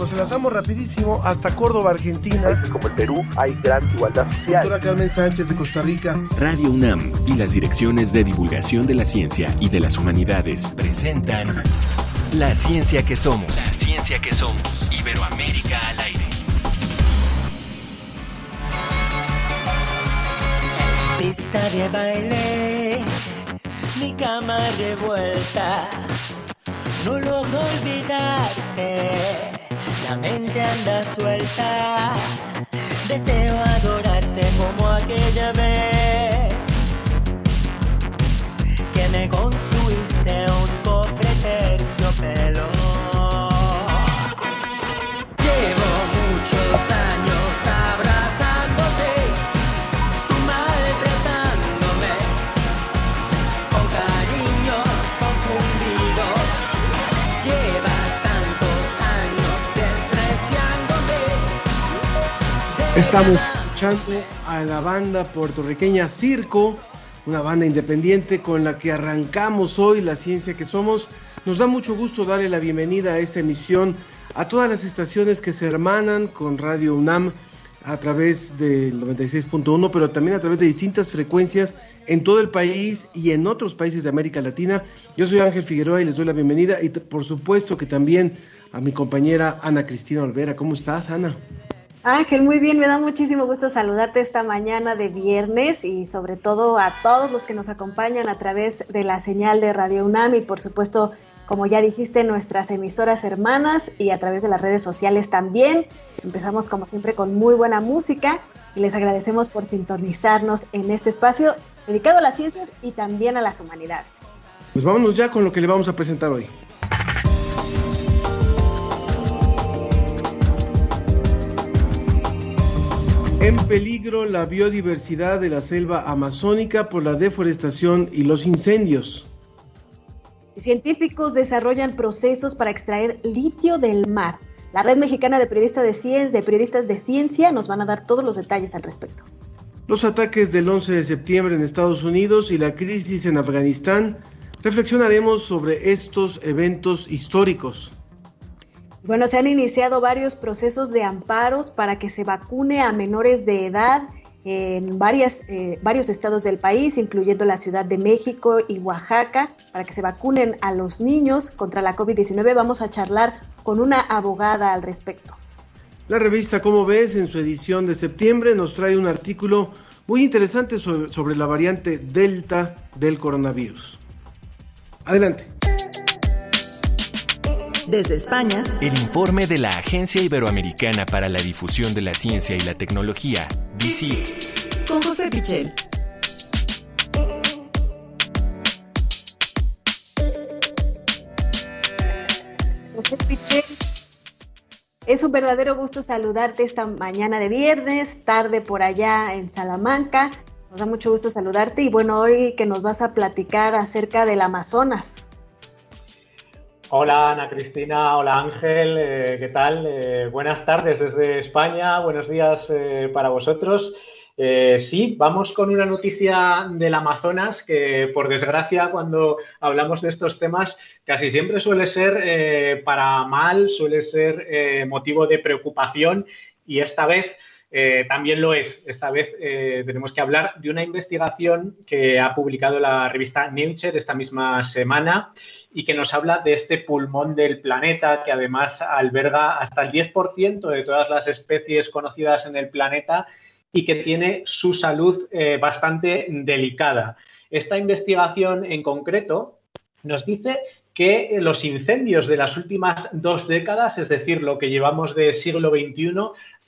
nos enlazamos rapidísimo hasta Córdoba, Argentina. Como el Perú hay gran igualdad social. Doctora Carmen Sánchez de Costa Rica. Radio UNAM y las direcciones de divulgación de la ciencia y de las humanidades presentan La ciencia que somos. La ciencia que somos. Iberoamérica al aire. pista de baile, mi cama revuelta no logro olvidarte, la mente anda suelta. Deseo adorarte como aquella vez Estamos escuchando a la banda puertorriqueña Circo, una banda independiente con la que arrancamos hoy la ciencia que somos. Nos da mucho gusto darle la bienvenida a esta emisión a todas las estaciones que se hermanan con Radio UNAM a través del 96.1, pero también a través de distintas frecuencias en todo el país y en otros países de América Latina. Yo soy Ángel Figueroa y les doy la bienvenida y por supuesto que también a mi compañera Ana Cristina Olvera. ¿Cómo estás, Ana? Ángel, muy bien, me da muchísimo gusto saludarte esta mañana de viernes y sobre todo a todos los que nos acompañan a través de la señal de Radio UNAM y por supuesto, como ya dijiste, nuestras emisoras hermanas y a través de las redes sociales también. Empezamos como siempre con muy buena música y les agradecemos por sintonizarnos en este espacio dedicado a las ciencias y también a las humanidades. Pues vámonos ya con lo que le vamos a presentar hoy. En peligro la biodiversidad de la selva amazónica por la deforestación y los incendios. Científicos desarrollan procesos para extraer litio del mar. La Red Mexicana de Periodistas de, Cien- de Periodistas de Ciencia nos van a dar todos los detalles al respecto. Los ataques del 11 de septiembre en Estados Unidos y la crisis en Afganistán. Reflexionaremos sobre estos eventos históricos. Bueno, se han iniciado varios procesos de amparos para que se vacune a menores de edad en varias, eh, varios estados del país, incluyendo la Ciudad de México y Oaxaca, para que se vacunen a los niños contra la COVID-19. Vamos a charlar con una abogada al respecto. La revista Como ves en su edición de septiembre nos trae un artículo muy interesante sobre, sobre la variante Delta del coronavirus. Adelante. Desde España, El informe de la Agencia Iberoamericana para la Difusión de la Ciencia y la Tecnología, DICIT. con José Pichel. José Pichel, es un verdadero gusto saludarte esta mañana de viernes, tarde por allá en Salamanca. Nos da mucho gusto saludarte y bueno, hoy que nos vas a platicar acerca del Amazonas. Hola Ana Cristina, hola Ángel, eh, ¿qué tal? Eh, buenas tardes desde España, buenos días eh, para vosotros. Sí, vamos con una noticia del Amazonas que por desgracia cuando hablamos de estos temas casi siempre suele ser para mal, suele ser motivo de preocupación y esta vez eh, también lo es. Esta vez eh, tenemos que hablar de una investigación que ha publicado la revista Nature esta misma semana y que nos habla de este pulmón del planeta que además alberga hasta el 10% de todas las especies conocidas en el planeta y que tiene su salud eh, bastante delicada. Esta investigación en concreto nos dice que los incendios de las últimas dos décadas, es decir, lo que llevamos de siglo XXI,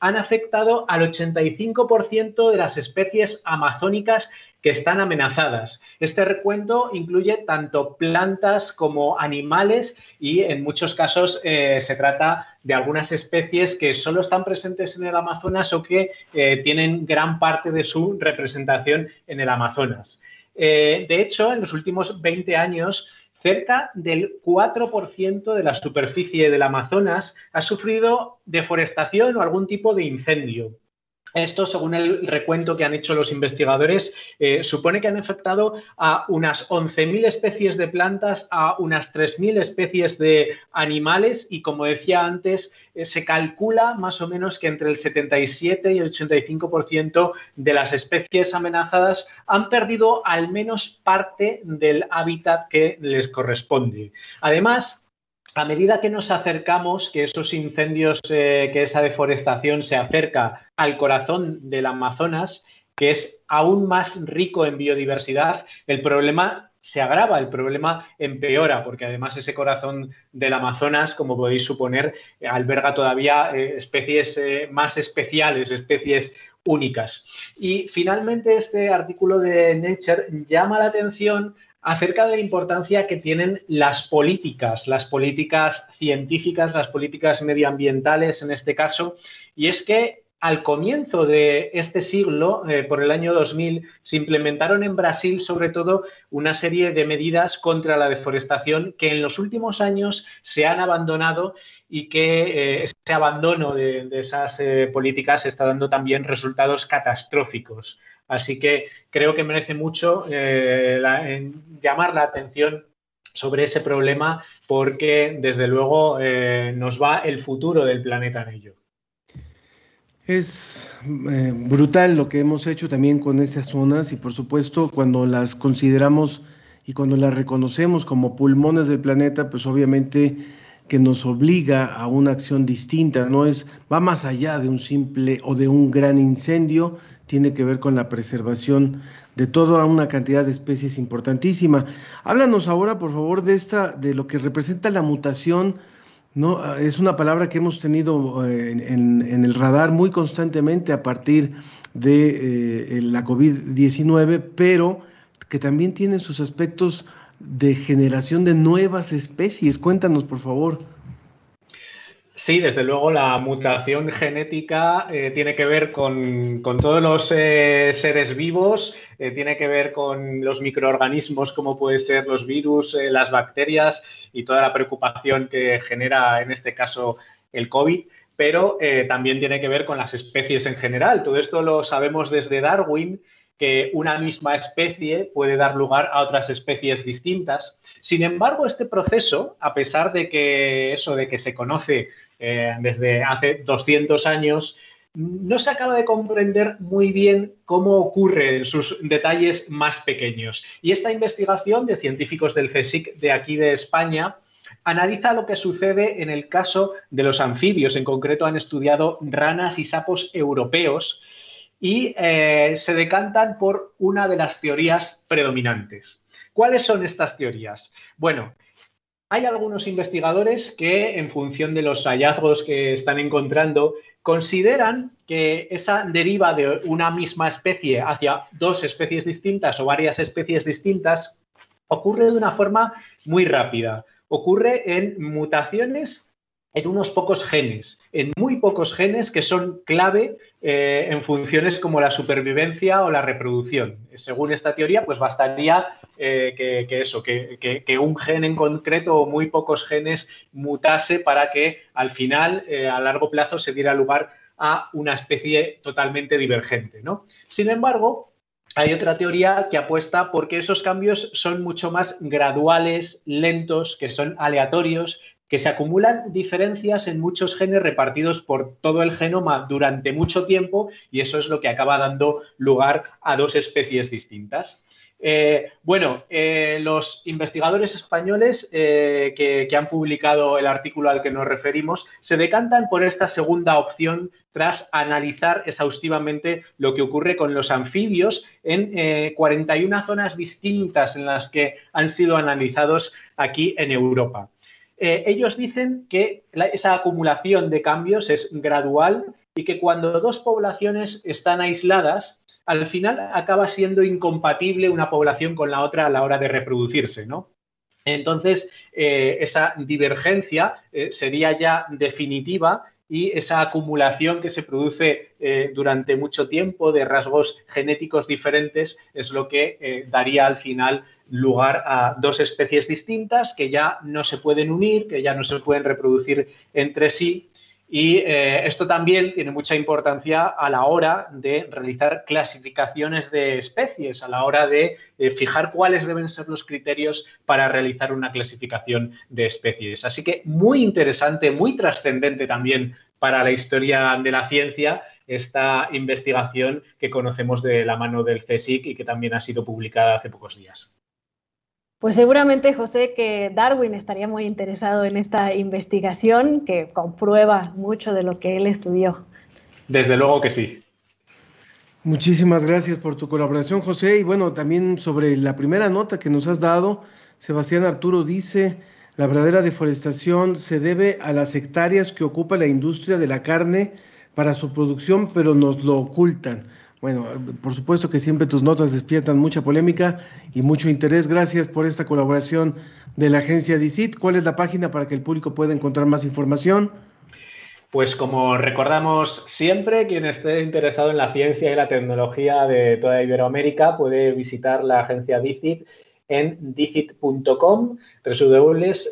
han afectado al 85% de las especies amazónicas que están amenazadas. Este recuento incluye tanto plantas como animales y en muchos casos eh, se trata de algunas especies que solo están presentes en el Amazonas o que eh, tienen gran parte de su representación en el Amazonas. Eh, de hecho, en los últimos 20 años, cerca del 4% de la superficie del Amazonas ha sufrido deforestación o algún tipo de incendio. Esto, según el recuento que han hecho los investigadores, eh, supone que han afectado a unas 11.000 especies de plantas, a unas 3.000 especies de animales y, como decía antes, eh, se calcula más o menos que entre el 77 y el 85% de las especies amenazadas han perdido al menos parte del hábitat que les corresponde. Además, a medida que nos acercamos, que esos incendios, eh, que esa deforestación se acerca al corazón del Amazonas, que es aún más rico en biodiversidad, el problema se agrava, el problema empeora, porque además ese corazón del Amazonas, como podéis suponer, alberga todavía eh, especies eh, más especiales, especies únicas. Y finalmente este artículo de Nature llama la atención acerca de la importancia que tienen las políticas, las políticas científicas, las políticas medioambientales en este caso, y es que al comienzo de este siglo, eh, por el año 2000, se implementaron en Brasil sobre todo una serie de medidas contra la deforestación que en los últimos años se han abandonado y que eh, ese abandono de, esas eh, políticas está dando también resultados catastróficos. Así que creo que merece mucho eh, llamar la atención sobre ese problema porque desde luego eh, nos va el futuro del planeta en ello. Es eh, brutal lo que hemos hecho también con estas zonas y por supuesto cuando las consideramos y cuando las reconocemos como pulmones del planeta, pues obviamente que nos obliga a una acción distinta, no es va más allá de un simple o de un gran incendio, tiene que ver con la preservación de toda una cantidad de especies importantísima. Háblanos ahora, por favor, de esta, de lo que representa la mutación. ¿no? Es una palabra que hemos tenido eh, en, el radar muy constantemente a partir de eh, la COVID-19, pero que también tiene sus aspectos de generación de nuevas especies. Cuéntanos, por favor. Sí, desde luego la mutación genética eh, tiene que ver con, todos los eh, seres vivos, eh, tiene que ver con los microorganismos como pueden ser los virus, las bacterias y toda la preocupación que genera en este caso el COVID, pero también tiene que ver con las especies en general. Todo esto lo sabemos desde Darwin que una misma especie puede dar lugar a otras especies distintas. Sin embargo, este proceso, a pesar de que eso de que se conoce eh, desde hace 200 años, no se acaba de comprender muy bien cómo ocurre en sus detalles más pequeños. Y esta investigación de científicos del CSIC de aquí de España analiza lo que sucede en el caso de los anfibios. En concreto han estudiado ranas y sapos europeos y eh, se decantan por una de las teorías predominantes. ¿Cuáles son estas teorías? Bueno, hay algunos investigadores que, en función de los hallazgos que están encontrando, consideran que esa deriva de una misma especie hacia dos especies distintas o varias especies distintas ocurre de una forma muy rápida. Ocurre en mutaciones en unos pocos genes, en muy pocos genes que son clave eh, en funciones como la supervivencia o la reproducción. Según esta teoría, pues bastaría eh, que, eso, que, un gen en concreto o muy pocos genes mutase para que al final, eh, a largo plazo, se diera lugar a una especie totalmente divergente. ¿no? Sin embargo, hay otra teoría que apuesta porque esos cambios son mucho más graduales, lentos, que son aleatorios que se acumulan diferencias en muchos genes repartidos por todo el genoma durante mucho tiempo y eso es lo que acaba dando lugar a dos especies distintas. Eh, bueno, eh, los investigadores españoles eh, que, que, han publicado el artículo al que nos referimos se decantan por esta segunda opción tras analizar exhaustivamente lo que ocurre con los anfibios en 41 zonas distintas en las que han sido analizados aquí en Europa. Eh, ellos dicen que esa acumulación de cambios es gradual y que cuando dos poblaciones están aisladas, al final acaba siendo incompatible una población con la otra a la hora de reproducirse, ¿no? Entonces, eh, esa divergencia eh, sería ya definitiva y esa acumulación que se produce durante mucho tiempo de rasgos genéticos diferentes es lo que daría al final lugar a dos especies distintas que ya no se pueden unir, que ya no se pueden reproducir entre sí Y eh, esto también tiene mucha importancia a la hora de realizar clasificaciones de especies, a la hora de eh, fijar cuáles deben ser los criterios para realizar una clasificación de especies. Así que muy interesante, muy trascendente también para la historia de la ciencia esta investigación que conocemos de la mano del CSIC y que también ha sido publicada hace pocos días. Pues seguramente, José, que Darwin estaría muy interesado en esta investigación que comprueba mucho de lo que él estudió. Desde luego que sí. Muchísimas gracias por tu colaboración, José. Y bueno, también sobre la primera nota que nos has dado, Sebastián Arturo dice, la verdadera deforestación se debe a las hectáreas que ocupa la industria de la carne para su producción, pero nos lo ocultan. Bueno, por supuesto que siempre tus notas despiertan mucha polémica y mucho interés. Gracias por esta colaboración de la agencia DICIT. ¿Cuál es la página para que el público pueda encontrar más información? Pues como recordamos siempre, quien esté interesado en la ciencia y la tecnología de toda Iberoamérica puede visitar la agencia DICIT en dicit.com, www.dicyt.com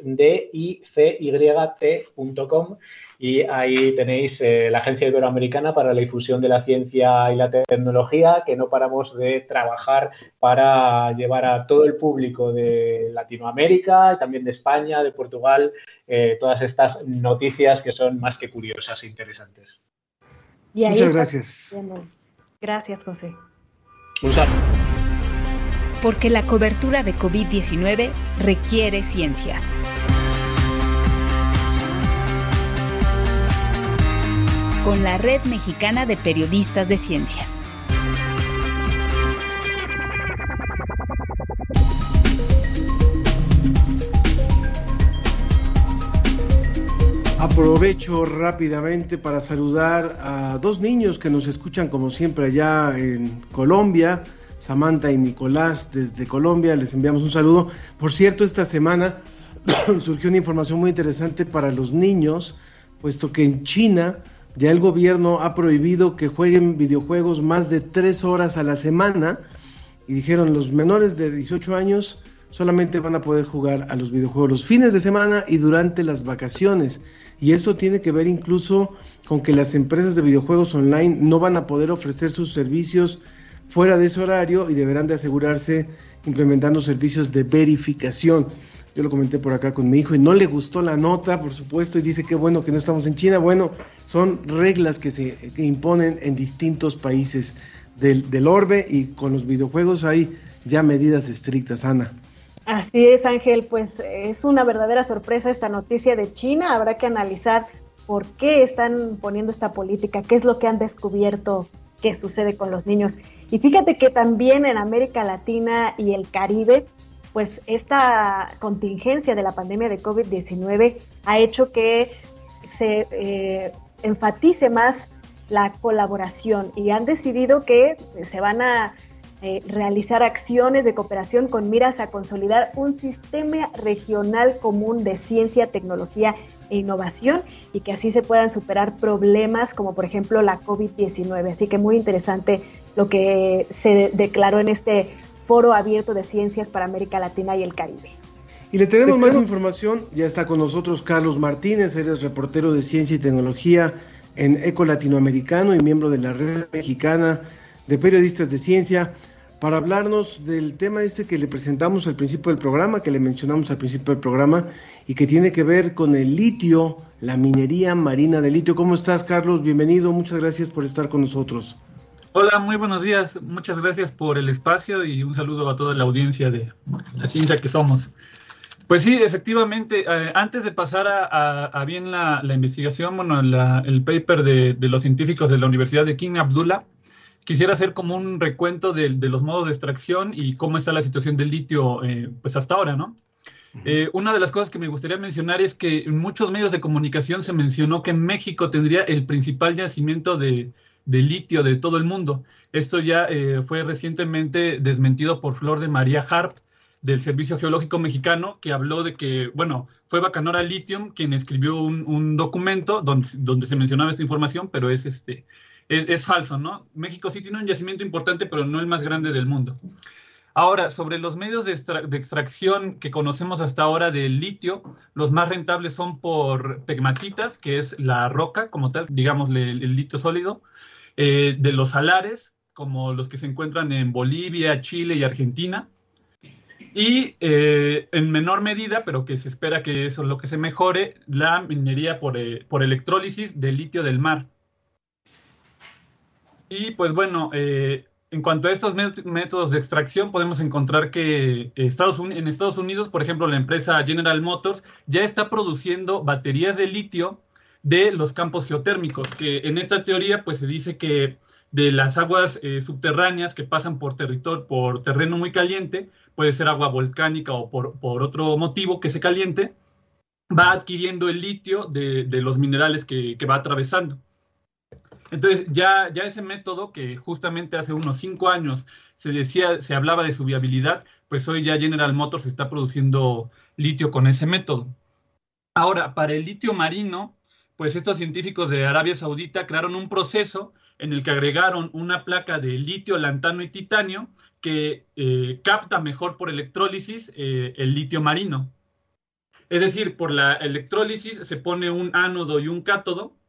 y ahí tenéis eh, la Agencia Iberoamericana para la Difusión de la Ciencia y la Tecnología, que no paramos de trabajar para llevar a todo el público de Latinoamérica, también de España, de Portugal, eh, todas estas noticias que son más que curiosas e interesantes. Muchas gracias. Gracias, José. Un saludo. Porque la cobertura de COVID-19 requiere ciencia. Con la Red Mexicana de Periodistas de Ciencia. Aprovecho rápidamente para saludar a dos niños que nos escuchan como siempre allá en Colombia, Samantha y Nicolás desde Colombia, les enviamos un saludo. Por cierto, esta semana surgió una información muy interesante para los niños, puesto que en China ya el gobierno ha prohibido que jueguen videojuegos más de tres horas a la semana y dijeron los menores de 18 años solamente van a poder jugar a los videojuegos los fines de semana y durante las vacaciones. Y esto tiene que ver incluso con que las empresas de videojuegos online no van a poder ofrecer sus servicios fuera de ese horario y deberán de asegurarse implementando servicios de verificación. Yo lo comenté por acá con mi hijo y no le gustó la nota, por supuesto, y dice que bueno que no estamos en China. Bueno, son reglas que se imponen en distintos países del, del orbe y con los videojuegos hay ya medidas estrictas, Ana. Así es, Ángel, pues es una verdadera sorpresa esta noticia de China. Habrá que analizar por qué están poniendo esta política, qué es lo que han descubierto que sucede con los niños. Y fíjate que también en América Latina y el Caribe pues esta contingencia de la pandemia de COVID-19 ha hecho que se eh, enfatice más la colaboración y han decidido que se van a eh, realizar acciones de cooperación con miras a consolidar un sistema regional común de ciencia, tecnología e innovación y que así se puedan superar problemas como por ejemplo la COVID-19. Así que muy interesante lo que se declaró en este Foro Abierto de Ciencias para América Latina y el Caribe. Y le tenemos más información, ya está con nosotros Carlos Martínez, eres reportero de Ciencia y Tecnología en Eco Latinoamericano y miembro de la Red Mexicana de Periodistas de Ciencia, para hablarnos del tema este que le presentamos al principio del programa, que le mencionamos al principio del programa, y que tiene que ver con el litio, la minería marina de litio. ¿Cómo estás, Carlos? Bienvenido, muchas gracias por estar con nosotros. Hola, muy buenos días. Muchas gracias por el espacio y un saludo a toda la audiencia de la ciencia que somos. Pues sí, efectivamente, eh, antes de pasar a, bien la, investigación, bueno, el paper de, los científicos de la Universidad de King Abdullah, quisiera hacer como un recuento de, los modos de extracción y cómo está la situación del litio, eh, pues hasta ahora, ¿no? Eh, una de las cosas que me gustaría mencionar es que en muchos medios de comunicación se mencionó que México tendría el principal yacimiento de, de litio de todo el mundo. Esto ya eh, fue recientemente desmentido por Flor de María Hart del Servicio Geológico Mexicano, que habló de que, bueno, fue Bacanora Lithium quien escribió un, documento donde, donde, se mencionaba esta información, pero es, este, es, falso, ¿no? México sí tiene un yacimiento importante, pero no el más grande del mundo. Ahora, sobre los medios de, extra de, extracción que conocemos hasta ahora del litio, los más rentables son por pegmatitas, que es la roca como tal, digamos el, litio sólido, eh, de los salares, como los que se encuentran en Bolivia, Chile y Argentina, y eh, en menor medida, pero que se espera que eso es lo que se mejore, la minería por, eh, por electrólisis del litio del mar. Y pues bueno, en cuanto a estos métodos de extracción, podemos encontrar que Estados en Estados Unidos, por ejemplo, la empresa General Motors ya está produciendo baterías de litio de los campos geotérmicos, que en esta teoría pues se dice que de las aguas eh, subterráneas que pasan por territorio, por terreno muy caliente, puede ser agua volcánica o por, otro motivo que se caliente, va adquiriendo el litio de, los minerales que va atravesando. Entonces, ya, ya ese método que justamente hace unos cinco años se decía, se hablaba de su viabilidad, pues hoy ya General Motors está produciendo litio con ese método. Ahora, para el litio marino, pues estos científicos de Arabia Saudita crearon un proceso en el que agregaron una placa de litio, lantano y titanio que eh, capta mejor por electrólisis eh, el litio marino. Es decir, por la electrólisis se pone un ánodo y un cátodo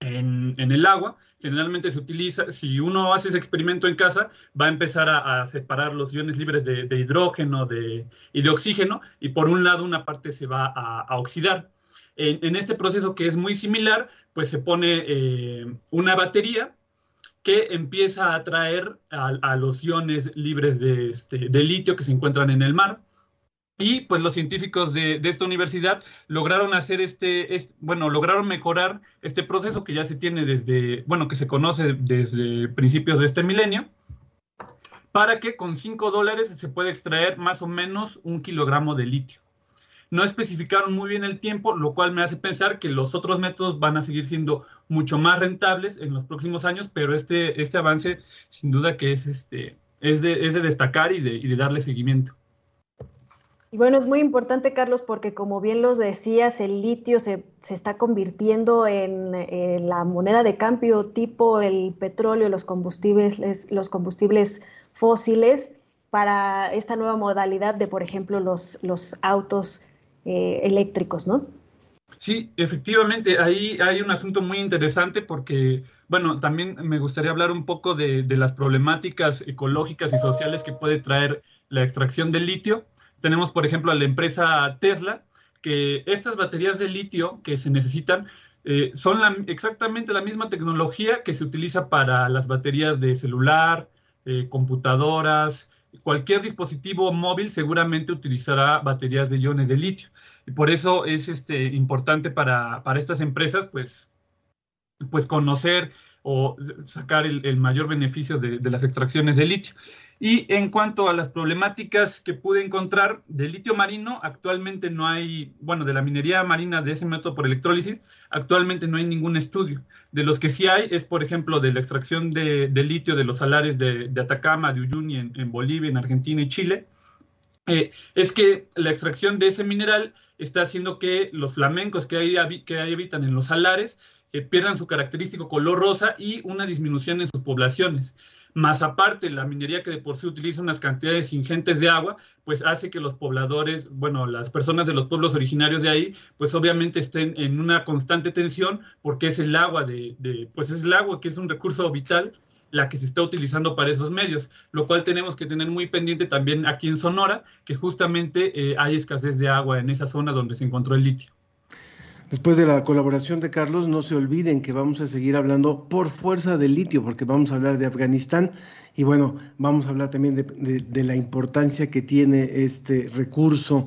en, el agua. Generalmente se utiliza, si uno hace ese experimento en casa, va a empezar a, separar los iones libres de, hidrógeno de, y de oxígeno, y por un lado una parte se va a, oxidar. En, en, este proceso que es muy similar, pues se pone eh, una batería que empieza a atraer a, a los iones libres de, este, de litio que se encuentran en el mar. Y pues los científicos de, esta universidad lograron hacer este, bueno, lograron mejorar este proceso que ya se tiene desde, bueno, que se conoce desde principios de este milenio, para que con 5 dólares se pueda extraer más o menos un kilogramo de litio. No especificaron muy bien el tiempo, lo cual me hace pensar que los otros métodos van a seguir siendo mucho más rentables en los próximos años, pero este, este avance sin duda que es, este, es, de, es de destacar y de, y de darle seguimiento. Y bueno, es muy importante, Carlos, porque como bien los decías, el litio se, se está convirtiendo en, la moneda de cambio tipo el petróleo, los combustibles, los combustibles fósiles para esta nueva modalidad de, por ejemplo, los, los autos eh, eléctricos, ¿no? Sí, efectivamente, ahí hay un asunto muy interesante porque, bueno, también me gustaría hablar un poco de, de las problemáticas ecológicas y sociales que puede traer la extracción del litio tenemos, por ejemplo, a la empresa Tesla, que estas baterías de litio que se necesitan eh, son exactamente la misma tecnología que se utiliza para las baterías de celular, eh, computadoras, cualquier dispositivo móvil seguramente utilizará baterías de iones de litio. Y por eso es este, importante para, para estas empresas, pues, pues conocer o sacar el, mayor beneficio de, las extracciones de litio. Y en cuanto a las problemáticas que pude encontrar de litio marino, actualmente no hay, bueno, de la minería marina de ese método por electrólisis, actualmente no hay ningún estudio. De los que sí hay es, por ejemplo, de la extracción de, litio de los salares de, Atacama, de Uyuni, en, Bolivia, en Argentina y Chile. Eh, es que la extracción de ese mineral está haciendo que los flamencos que ahí, que habitan en los salares eh, pierdan su característico color rosa y una disminución en sus poblaciones. Más aparte, la minería que de por sí utiliza unas cantidades ingentes de agua, pues hace que los pobladores, bueno, las personas de los pueblos originarios de ahí, pues obviamente estén en una constante tensión porque es el agua de, de pues es el agua que es un recurso vital la que se está utilizando para esos medios, lo cual tenemos que tener muy pendiente también aquí en Sonora, que justamente eh, hay escasez de agua en esa zona donde se encontró el litio. Después de la colaboración de Carlos, no se olviden que vamos a seguir hablando por fuerza del litio, porque vamos a hablar de Afganistán y bueno, vamos a hablar también de, la importancia que tiene este recurso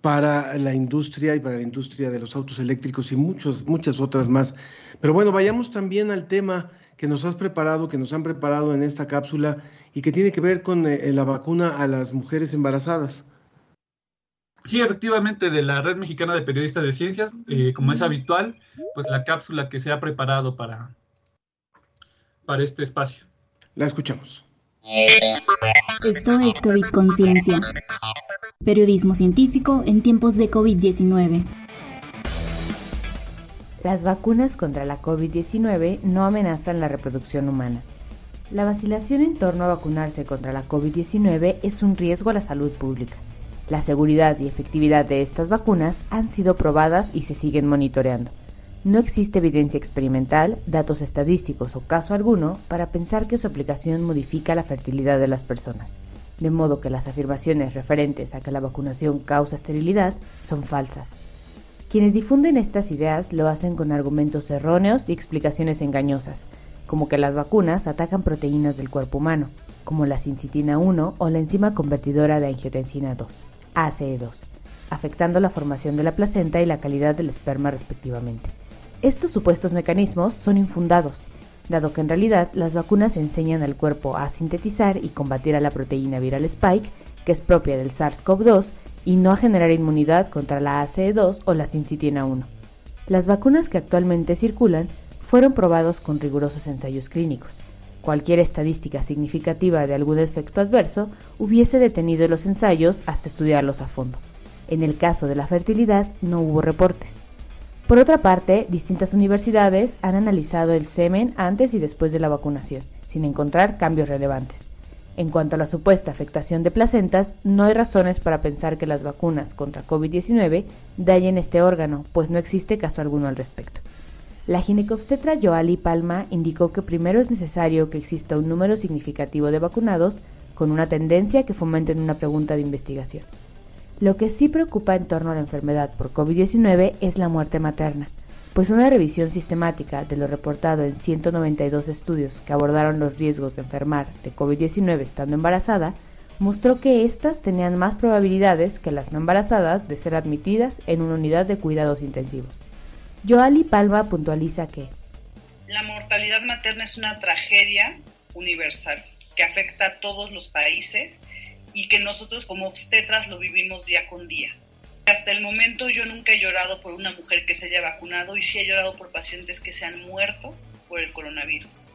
para la industria y para la industria de los autos eléctricos y muchos, muchas otras más. Pero bueno, vayamos también al tema que nos has preparado, que nos han preparado en esta cápsula y que tiene que ver con eh, la vacuna a las mujeres embarazadas. Sí, efectivamente, de la Red Mexicana de Periodistas de Ciencias, eh, como es habitual, pues la cápsula que se ha preparado para, para este espacio. La escuchamos. Esto es COVID Conciencia. Periodismo científico en tiempos de COVID-19. Las vacunas contra la COVID-19 no amenazan la reproducción humana. La vacilación en torno a vacunarse contra la COVID-19 es un riesgo a la salud pública. La seguridad y efectividad de estas vacunas han sido probadas y se siguen monitoreando. No existe evidencia experimental, datos estadísticos o caso alguno para pensar que su aplicación modifica la fertilidad de las personas, de modo que las afirmaciones referentes a que la vacunación causa esterilidad son falsas. Quienes difunden estas ideas lo hacen con argumentos erróneos y explicaciones engañosas, como que las vacunas atacan proteínas del cuerpo humano, como la sincitina 1 o la enzima convertidora de angiotensina 2, ACE2, afectando la formación de la placenta y la calidad del esperma respectivamente. Estos supuestos mecanismos son infundados, dado que en realidad las vacunas enseñan al cuerpo a sintetizar y combatir a la proteína viral spike, que es propia del SARS-CoV-2, y no a generar inmunidad contra la ACE2 o la sincitina 1. Las vacunas que actualmente circulan fueron probados con rigurosos ensayos clínicos. Cualquier estadística significativa de algún efecto adverso hubiese detenido los ensayos hasta estudiarlos a fondo. En el caso de la fertilidad no hubo reportes. Por otra parte, distintas universidades han analizado el semen antes y después de la vacunación, sin encontrar cambios relevantes. En cuanto a la supuesta afectación de placentas, no hay razones para pensar que las vacunas contra COVID-19 dañen este órgano, pues no existe caso alguno al respecto. La ginecobstetra Joali Palma indicó que primero es necesario que exista un número significativo de vacunados con una tendencia que fomenten una pregunta de investigación. Lo que sí preocupa en torno a la enfermedad por COVID-19 es la muerte materna, pues una revisión sistemática de lo reportado en 192 estudios que abordaron los riesgos de enfermar de COVID-19 estando embarazada, mostró que éstas tenían más probabilidades que las no embarazadas de ser admitidas en una unidad de cuidados intensivos. Joali Palma puntualiza que la mortalidad materna es una tragedia universal que afecta a todos los países y que nosotros como obstetras lo vivimos día con día. Hasta el momento yo nunca he llorado por una mujer que se haya vacunado y sí he llorado por pacientes que se han muerto por el coronavirus.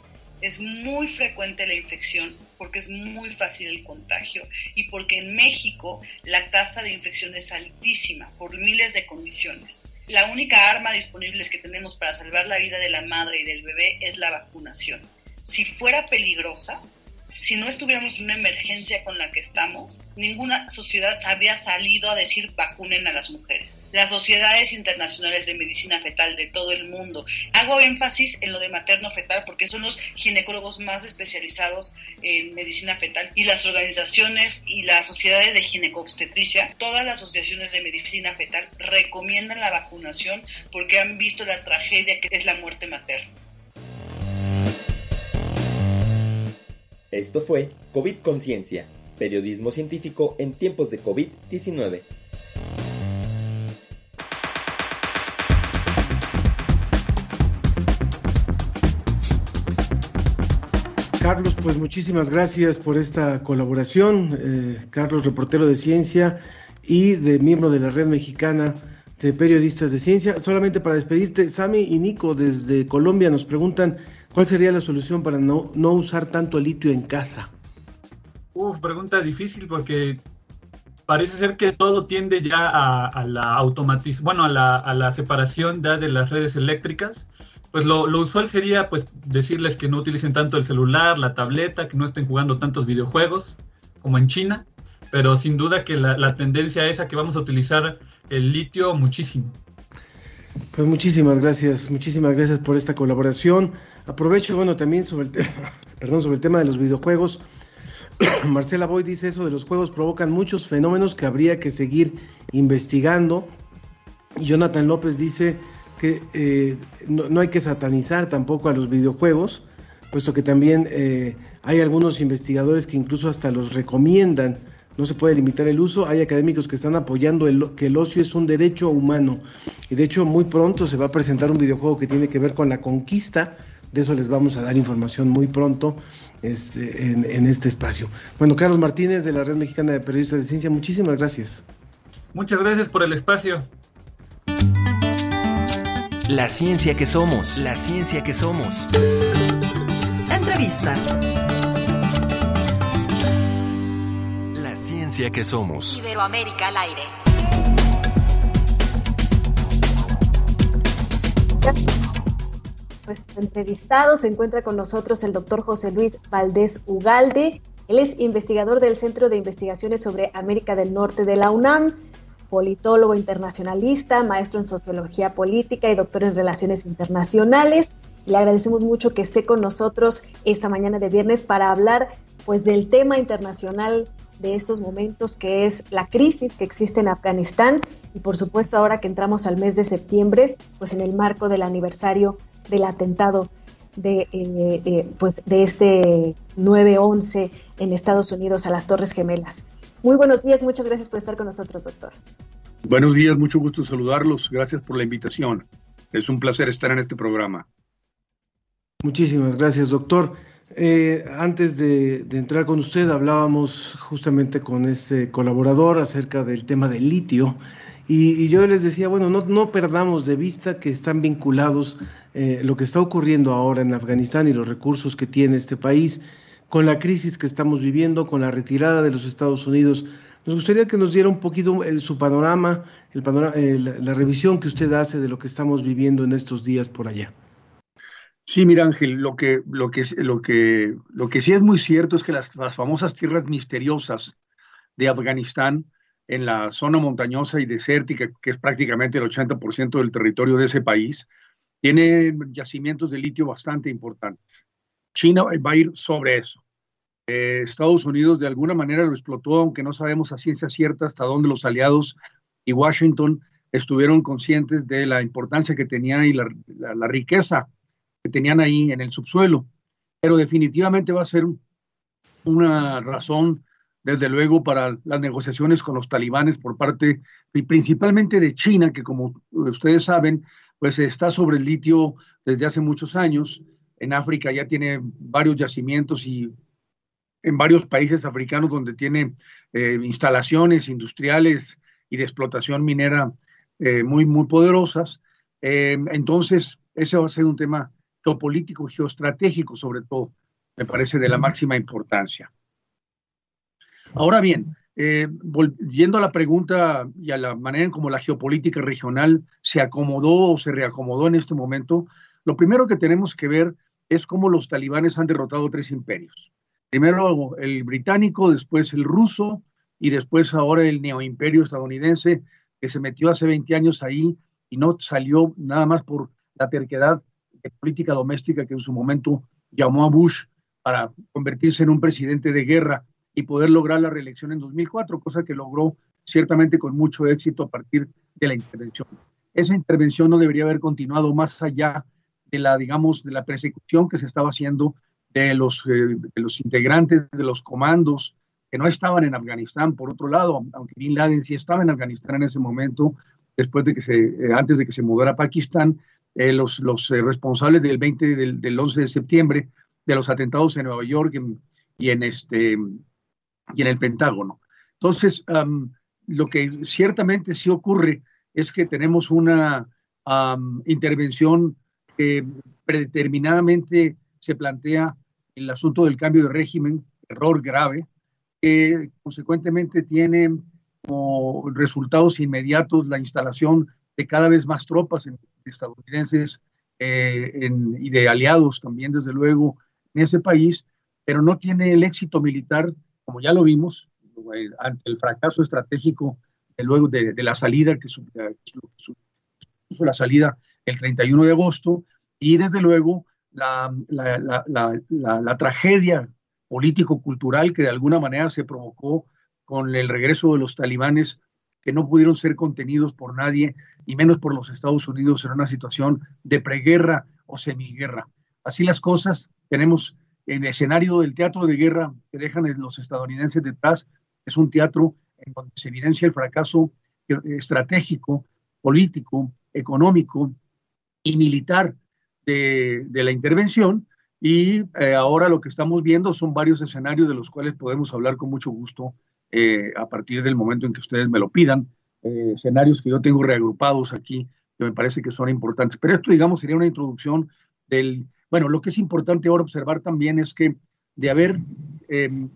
Es muy frecuente la infección porque es muy fácil el contagio y porque en México la tasa de infección es altísima por miles de condiciones. La única arma disponible que tenemos para salvar la vida de la madre y del bebé es la vacunación. Si fuera peligrosa, si no estuviéramos en una emergencia con la que estamos, ninguna sociedad habría salido a decir vacunen a las mujeres. Las sociedades internacionales de medicina fetal de todo el mundo. Hago énfasis en lo de materno fetal porque son los ginecólogos más especializados en medicina fetal y las organizaciones y las sociedades de ginecobstetricia, todas las asociaciones de medicina fetal recomiendan la vacunación porque han visto la tragedia que es la muerte materna. Esto fue COVID Conciencia, periodismo científico en tiempos de COVID-19. Carlos, pues muchísimas gracias por esta colaboración. Eh, Carlos, reportero de ciencia y de miembro de la Red Mexicana de Periodistas de Ciencia. Solamente para despedirte, Sami y Nico desde Colombia nos preguntan cuál sería la solución para no, no usar tanto litio en casa. Uf, pregunta difícil porque parece ser que todo tiende ya a, la automatización, bueno, a la, a la separación ya de las redes eléctricas pues lo, lo, usual sería pues decirles que no utilicen tanto el celular, la tableta, que no estén jugando tantos videojuegos como en China, pero sin duda que la, la tendencia es a que vamos a utilizar el litio muchísimo. Pues muchísimas gracias, muchísimas gracias por esta colaboración. Aprovecho, bueno, también sobre el tema, perdón, sobre el tema de los videojuegos. Marcela Boy dice eso de los juegos provocan muchos fenómenos que habría que seguir investigando. Y Jonathan López dice que eh, no, no, hay que satanizar tampoco a los videojuegos, puesto que también eh, hay algunos investigadores que incluso hasta los recomiendan. No se puede limitar el uso. Hay académicos que están apoyando el, que el ocio es un derecho humano. Y de hecho muy pronto se va a presentar un videojuego que tiene que ver con la conquista. De eso les vamos a dar información muy pronto este, en, en este espacio. Bueno, Carlos Martínez de la Red Mexicana de Periodistas de Ciencia, muchísimas gracias. Muchas gracias por el espacio. La ciencia que somos, la ciencia que somos. Entrevista. La ciencia que somos. Iberoamérica al aire. nuestro entrevistado. Se encuentra con nosotros el doctor José Luis Valdés Ugalde. Él es investigador del Centro de Investigaciones sobre América del Norte de la UNAM, politólogo internacionalista, maestro en sociología política y doctor en relaciones internacionales. Le agradecemos mucho que esté con nosotros esta mañana de viernes para hablar pues del tema internacional de estos momentos que es la crisis que existe en Afganistán y por supuesto ahora que entramos al mes de septiembre, pues en el marco del aniversario del atentado de, eh, eh, pues de este 9-11 en Estados Unidos a las Torres Gemelas. Muy buenos días, muchas gracias por estar con nosotros, doctor. Buenos días, mucho gusto saludarlos, gracias por la invitación. Es un placer estar en este programa. Muchísimas gracias, doctor. Eh, antes de, entrar con usted, hablábamos justamente con este colaborador acerca del tema del litio. Y, yo les decía, bueno, no, perdamos de vista que están vinculados eh, lo que está ocurriendo ahora en Afganistán y los recursos que tiene este país con la crisis que estamos viviendo, con la retirada de los Estados Unidos. Nos gustaría que nos diera un poquito su panorama, el panorama la revisión que usted hace de lo que estamos viviendo en estos días por allá. Sí, mira Ángel, lo que, lo que, lo que, lo que sí es muy cierto es que las, famosas tierras misteriosas de Afganistán, en la zona montañosa y desértica, que es prácticamente el 80% del territorio de ese país, tiene yacimientos de litio bastante importantes. China va a ir sobre eso. Eh, Estados Unidos de alguna manera lo explotó, aunque no sabemos a ciencia cierta hasta dónde los aliados y Washington estuvieron conscientes de la importancia que tenía y la, la riqueza que tenían ahí en el subsuelo. Pero definitivamente va a ser una razón, desde luego, para las negociaciones con los talibanes por parte principalmente de China, que como ustedes saben, pues está sobre el litio desde hace muchos años. En África ya tiene varios yacimientos y en varios países africanos donde tiene eh, instalaciones industriales y de explotación minera eh, muy, muy poderosas. Eh, entonces, ese va a ser un tema geopolítico, geoestratégico sobre todo, me parece de la máxima importancia. Ahora bien, eh, volviendo a la pregunta y a la manera en cómo la geopolítica regional se acomodó o se reacomodó en este momento, lo primero que tenemos que ver es cómo los talibanes han derrotado tres imperios. Primero el británico, después el ruso y después ahora el neoimperio estadounidense que se metió hace 20 años ahí y no salió nada más por la terquedad de política doméstica que en su momento llamó a Bush para convertirse en un presidente de guerra y poder lograr la reelección en 2004, cosa que logró ciertamente con mucho éxito a partir de la intervención. Esa intervención no debería haber continuado más allá de la, digamos, de la persecución que se estaba haciendo de los, eh, de los integrantes de los comandos que no estaban en Afganistán, por otro lado, aunque Bin Laden sí estaba en Afganistán en ese momento, después de que se, eh, antes de que se mudara a Pakistán, eh, los, los eh, responsables del 20, del, del, 11 de septiembre de los atentados en Nueva York y en, este, y en el Pentágono. Entonces, lo que ciertamente sí ocurre es que tenemos una intervención que predeterminadamente se plantea el asunto del cambio de régimen, error grave, que consecuentemente tiene como resultados inmediatos la instalación de cada vez más tropas estadounidenses eh, y de aliados también, desde luego, en ese país, pero no tiene el éxito militar, como ya lo vimos, eh, ante el fracaso estratégico de luego de, la salida que supuso la salida el 31 de agosto y desde luego la tragedia político-cultural que de alguna manera se provocó con el regreso de los talibanes que no pudieron ser contenidos por nadie, y menos por los Estados Unidos en una situación de preguerra o semiguerra. Así las cosas, tenemos el escenario del teatro de guerra que dejan los estadounidenses detrás, es un teatro en donde se evidencia el fracaso estratégico, político, económico y militar de, la intervención. Y eh, ahora lo que estamos viendo son varios escenarios de los cuales podemos hablar con mucho gusto eh, a partir del momento en que ustedes me lo pidan, eh, escenarios que yo tengo reagrupados aquí, que me parece que son importantes. Pero esto, digamos, sería una introducción del... Bueno, lo que es importante ahora observar también es que de haber, em,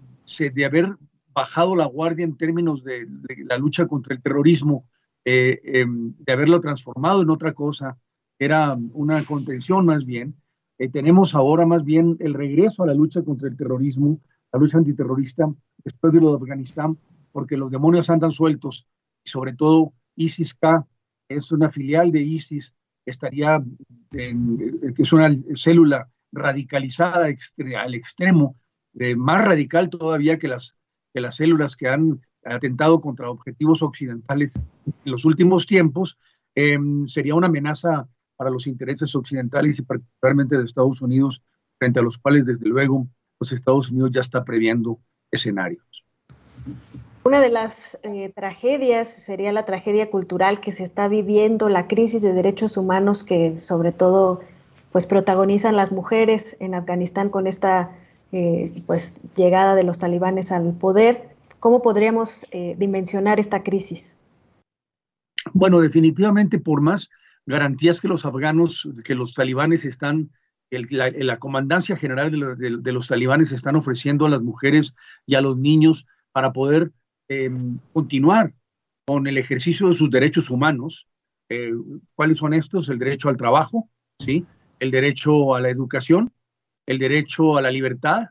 de haber bajado la guardia en términos de, la lucha contra el terrorismo, eh, em, de haberlo transformado en otra cosa, era una contención más bien. Tenemos ahora más bien el regreso a la lucha contra el terrorismo, la lucha antiterrorista después de lo de Afganistán, porque los demonios andan sueltos y sobre todo ISIS-K es una filial de ISIS, estaría en, que es una célula radicalizada al extremo, eh, más radical todavía que las, que las células que han atentado contra objetivos occidentales en los últimos tiempos, eh, sería una amenaza para los intereses occidentales y particularmente de Estados Unidos, frente a los cuales, desde luego, los Estados Unidos ya está previendo escenarios. Una de las eh, tragedias sería la tragedia cultural que se está viviendo, la crisis de derechos humanos que sobre todo pues protagonizan las mujeres en Afganistán con esta eh, pues llegada de los talibanes al poder. ¿Cómo podríamos eh, dimensionar esta crisis? Bueno, definitivamente por más garantías que los afganos, que los talibanes están, la, comandancia general de, los talibanes están ofreciendo a las mujeres y a los niños para poder em, continuar con el ejercicio de sus derechos humanos. Eh, ¿Cuáles son estos? El derecho al trabajo, ¿sí? el derecho a la educación, el derecho a la libertad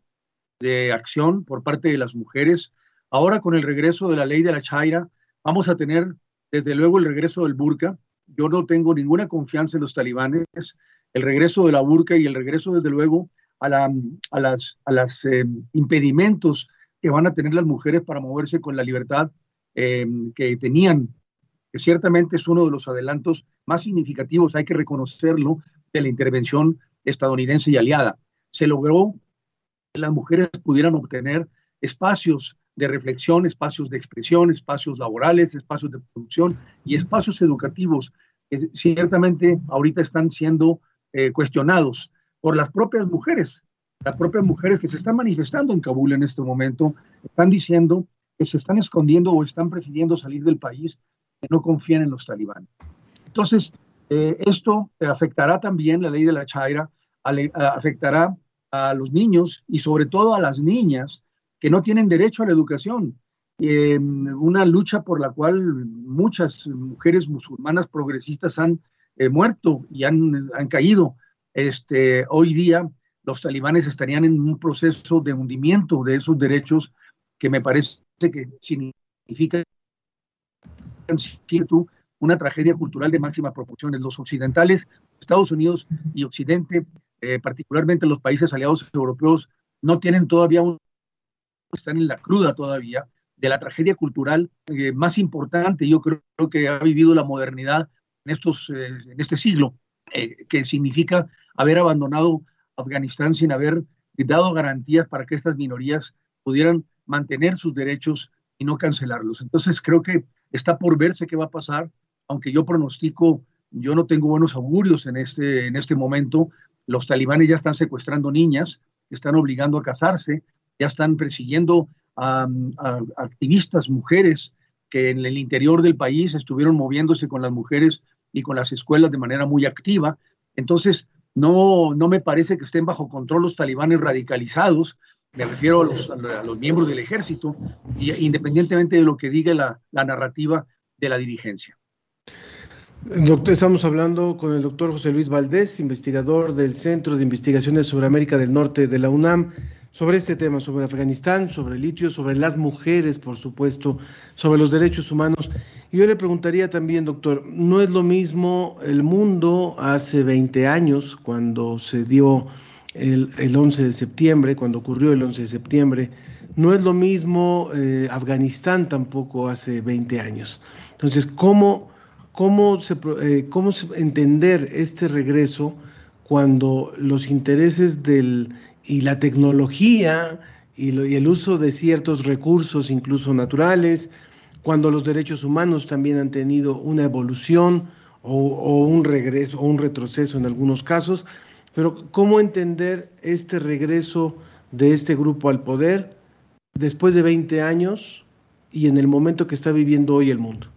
de acción por parte de las mujeres. Ahora con el regreso de la ley de la Chaira, vamos a tener desde luego el regreso del burka, yo no tengo ninguna confianza en los talibanes, el regreso de la burka y el regreso, desde luego, a, la, las eh, impedimentos que van a tener las mujeres para moverse con la libertad eh, que tenían, que ciertamente es uno de los adelantos más significativos, hay que reconocerlo, de la intervención estadounidense y aliada. Se logró que las mujeres pudieran obtener espacios de reflexión, espacios de expresión, espacios laborales, espacios de producción y espacios educativos que ciertamente ahorita están siendo eh, cuestionados por las propias mujeres. Las propias mujeres que se están manifestando en Kabul en este momento están diciendo que se están escondiendo o están prefiriendo salir del país, que no confían en los talibanes. Entonces, eh, esto afectará también la ley de la Chaira, afectará a los niños y sobre todo a las niñas que no tienen derecho a la educación. Eh, una lucha por la cual muchas mujeres musulmanas progresistas han eh, muerto y han, han, caído. Este, hoy día los talibanes estarían en un proceso de hundimiento de esos derechos que me parece que significa una tragedia cultural de máximas proporciones. Los occidentales, Estados Unidos y Occidente, eh, particularmente los países aliados europeos, no tienen todavía un están en la cruda todavía de la tragedia cultural eh, más importante, yo creo, que ha vivido la modernidad en, estos, eh, en este siglo, eh, que significa haber abandonado Afganistán sin haber dado garantías para que estas minorías pudieran mantener sus derechos y no cancelarlos. Entonces creo que está por verse qué va a pasar, aunque yo pronostico, yo no tengo buenos augurios en este, en este momento. Los talibanes ya están secuestrando niñas, están obligando a casarse, ya están persiguiendo a, activistas mujeres que en el interior del país estuvieron moviéndose con las mujeres y con las escuelas de manera muy activa. Entonces, no, no me parece que estén bajo control los talibanes radicalizados, me refiero a los, a los miembros del ejército, y, independientemente de lo que diga la, la narrativa de la dirigencia. Doctor, estamos hablando con el doctor José Luis Valdés, investigador del Centro de Investigaciones sobre América del Norte de la UNAM sobre este tema, sobre Afganistán, sobre el litio, sobre las mujeres, por supuesto, sobre los derechos humanos. Y yo le preguntaría también, doctor, ¿no es lo mismo el mundo hace 20 años, cuando se dio el, el 11 de septiembre, cuando ocurrió el 11 de septiembre? No es lo mismo eh, Afganistán tampoco hace 20 años. Entonces, ¿cómo, cómo, se, eh, ¿cómo entender este regreso cuando los intereses del y la tecnología y, el uso de ciertos recursos, incluso naturales, cuando los derechos humanos también han tenido una evolución o, un regreso o un retroceso en algunos casos. Pero ¿cómo entender este regreso de este grupo al poder después de 20 años y en el momento que está viviendo hoy el mundo?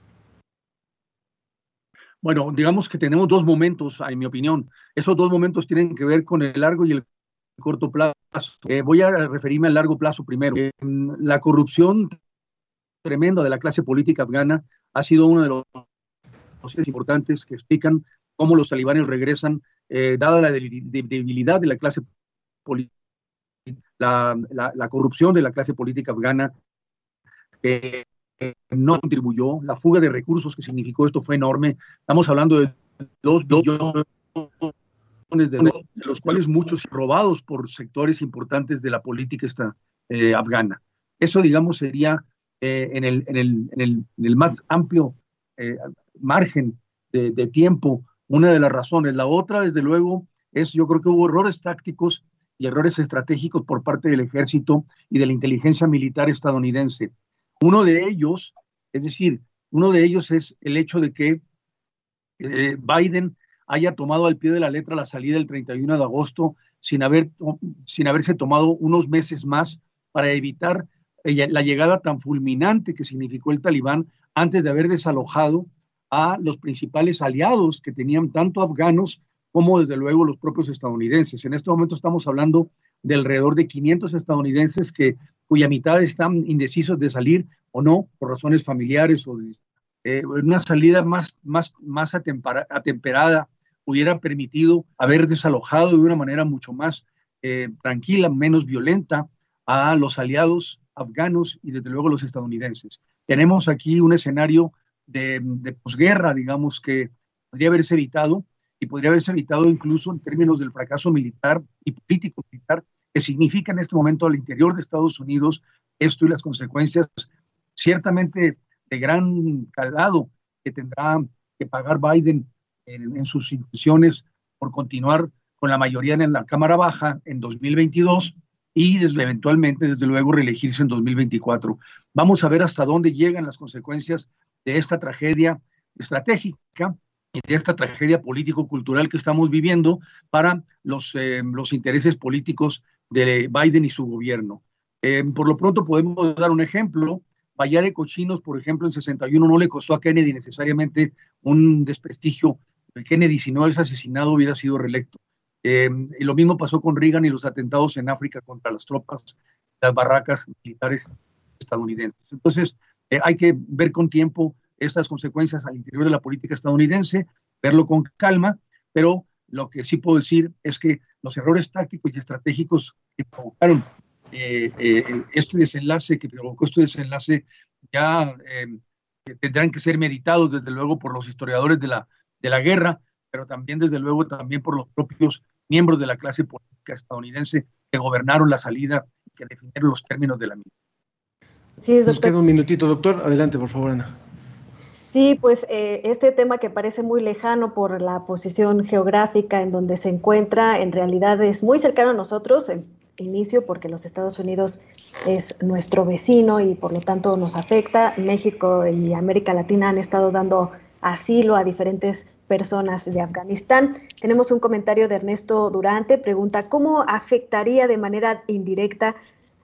Bueno, digamos que tenemos dos momentos, en mi opinión. Esos dos momentos tienen que ver con el largo y el corto plazo. Eh, voy a referirme al largo plazo primero. Eh, la corrupción tremenda de la clase política afgana ha sido uno de los importantes que explican cómo los talibanes regresan, eh, dada la debilidad de la clase política, la, corrupción de la clase política afgana, no contribuyó, la fuga de recursos que significó esto fue enorme. Estamos hablando de dos billones de, los cuales muchos robados por sectores importantes de la política esta, eh, afgana. Eso, digamos, sería eh, en, el, en, el, en, el, más amplio eh, margen de, de, tiempo una de las razones. La otra, desde luego, es yo creo que hubo errores tácticos y errores estratégicos por parte del ejército y de la inteligencia militar estadounidense. Uno de ellos, es decir, uno de ellos es el hecho de que Biden haya tomado al pie de la letra la salida el 31 de agosto sin, haber, sin haberse tomado unos meses más para evitar eh, la llegada tan fulminante que significó el talibán antes de haber desalojado a los principales aliados que tenían tanto afganos como desde luego los propios estadounidenses. En este momento estamos hablando de alrededor de 500 estadounidenses que, cuya mitad están indecisos de salir o no por razones familiares o de, eh, una salida más, más, más atemperada hubiera permitido haber desalojado de una manera mucho más eh, tranquila, menos violenta a los aliados afganos y desde luego los estadounidenses. Tenemos aquí un escenario de, posguerra, digamos, que podría haberse evitado y podría haberse evitado incluso en términos del fracaso militar y político militar que significa en este momento al interior de Estados Unidos esto y las consecuencias ciertamente de gran calado que tendrá que pagar Biden en, sus intenciones por continuar con la mayoría en la Cámara Baja en 2022 y desde, eventualmente, desde luego, reelegirse en 2024. Vamos a ver hasta dónde llegan las consecuencias de esta tragedia estratégica y de esta tragedia político-cultural que estamos viviendo para los, eh, los intereses políticos de Biden y su gobierno. Eh, por lo pronto podemos dar un ejemplo. Bahía de Cochinos, por ejemplo, en 61 no le costó a Kennedy necesariamente un desprestigio Kennedy, si no es asesinado, hubiera sido reelecto. Eh, y lo mismo pasó con Reagan y los atentados en África contra las tropas, las barracas militares estadounidenses. Entonces, eh, hay que ver con tiempo estas consecuencias al interior de la política estadounidense, verlo con calma, pero lo que sí puedo decir es que los errores tácticos y estratégicos que provocaron eh, este desenlace, que provocó este desenlace, ya tendrán que ser meditados, desde luego, por los historiadores de la de la guerra, pero también, desde luego, también por los propios miembros de la clase política estadounidense que gobernaron la salida y que definieron los términos de la misma. Sí, Nos queda un minutito, doctor. Adelante, por favor, Ana. Sí, pues eh, este tema que parece muy lejano por la posición geográfica en donde se encuentra, en realidad es muy cercano a nosotros, en inicio, porque los Estados Unidos es nuestro vecino y por lo tanto nos afecta. México y América Latina han estado dando asilo a diferentes personas de Afganistán. Tenemos un comentario de Ernesto Durante, pregunta, ¿cómo afectaría de manera indirecta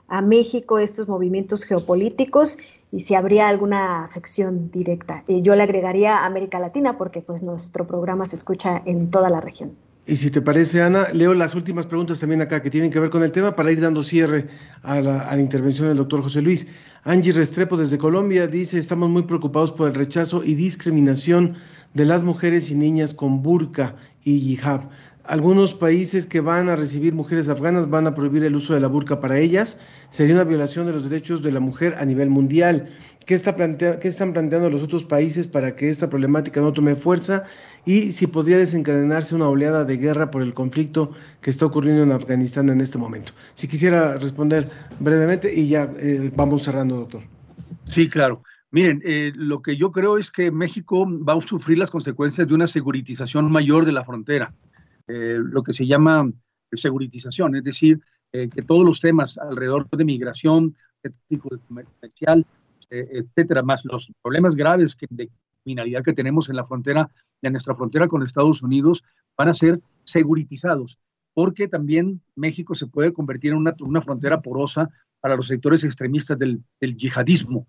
a México estos movimientos geopolíticos y si habría alguna afección directa? Yo le agregaría a América Latina porque pues nuestro programa se escucha en toda la región. Y si te parece, Ana, leo las últimas preguntas también acá que tienen que ver con el tema para ir dando cierre a la intervención del doctor José Luis. Angie Restrepo desde Colombia dice, estamos muy preocupados por el rechazo y discriminación de las mujeres y niñas con burka y hijab. Algunos países que van a recibir mujeres afganas van a prohibir el uso de la burka para ellas. Sería una violación de los derechos de la mujer a nivel mundial. ¿Qué, está ¿Qué están planteando los otros países para que esta problemática no tome fuerza? Y si podría desencadenarse una oleada de guerra por el conflicto que está ocurriendo en Afganistán en este momento. Si quisiera responder brevemente y ya eh, vamos cerrando, doctor. Sí, claro. Miren, eh, lo que yo creo es que México va a sufrir las consecuencias de una seguritización mayor de la frontera, eh, lo que se llama seguritización, es decir, que todos los temas alrededor de migración, de comercial, etcétera, más los problemas graves que, de criminalidad que tenemos en la frontera, en nuestra frontera con Estados Unidos, van a ser seguritizados, porque también México se puede convertir en una, una frontera porosa para los sectores extremistas del, yihadismo,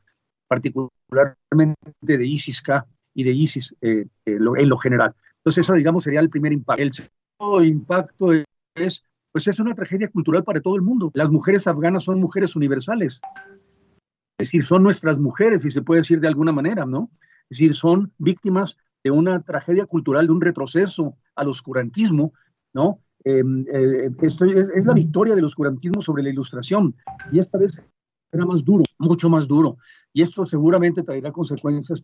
particularmente de ISIS-K y de ISIS eh, eh, en lo general. Entonces, eso, digamos, sería el primer impacto. Impacto es, pues es una tragedia cultural para todo el mundo. Las mujeres afganas son mujeres universales. Es decir, son nuestras mujeres, si se puede decir de alguna manera, ¿no? Es decir, son víctimas de una tragedia cultural, de un retroceso al oscurantismo, ¿no? Em, eh, esto es, es, la victoria del oscurantismo sobre la ilustración y esta vez era más duro, mucho más duro. Y esto seguramente traerá consecuencias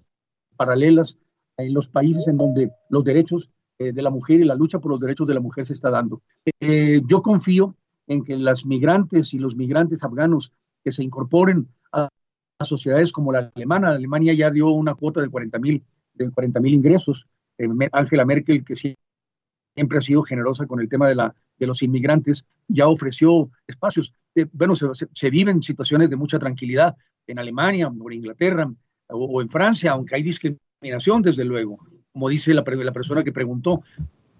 paralelas en los países en donde los derechos de la mujer y la lucha por los derechos de la mujer se está dando. Eh, yo confío en que las migrantes y los migrantes afganos que se incorporen a, sociedades como la alemana, Alemania ya dio una cuota de 40 mil de 40 mil ingresos. Eh, Angela Merkel, que siempre ha sido generosa con el tema de, la, de los inmigrantes, ya ofreció espacios. Eh, bueno, se, viven situaciones de mucha tranquilidad en Alemania en Inglaterra o, en Francia, aunque hay discriminación, desde luego. Como dice la, persona que preguntó,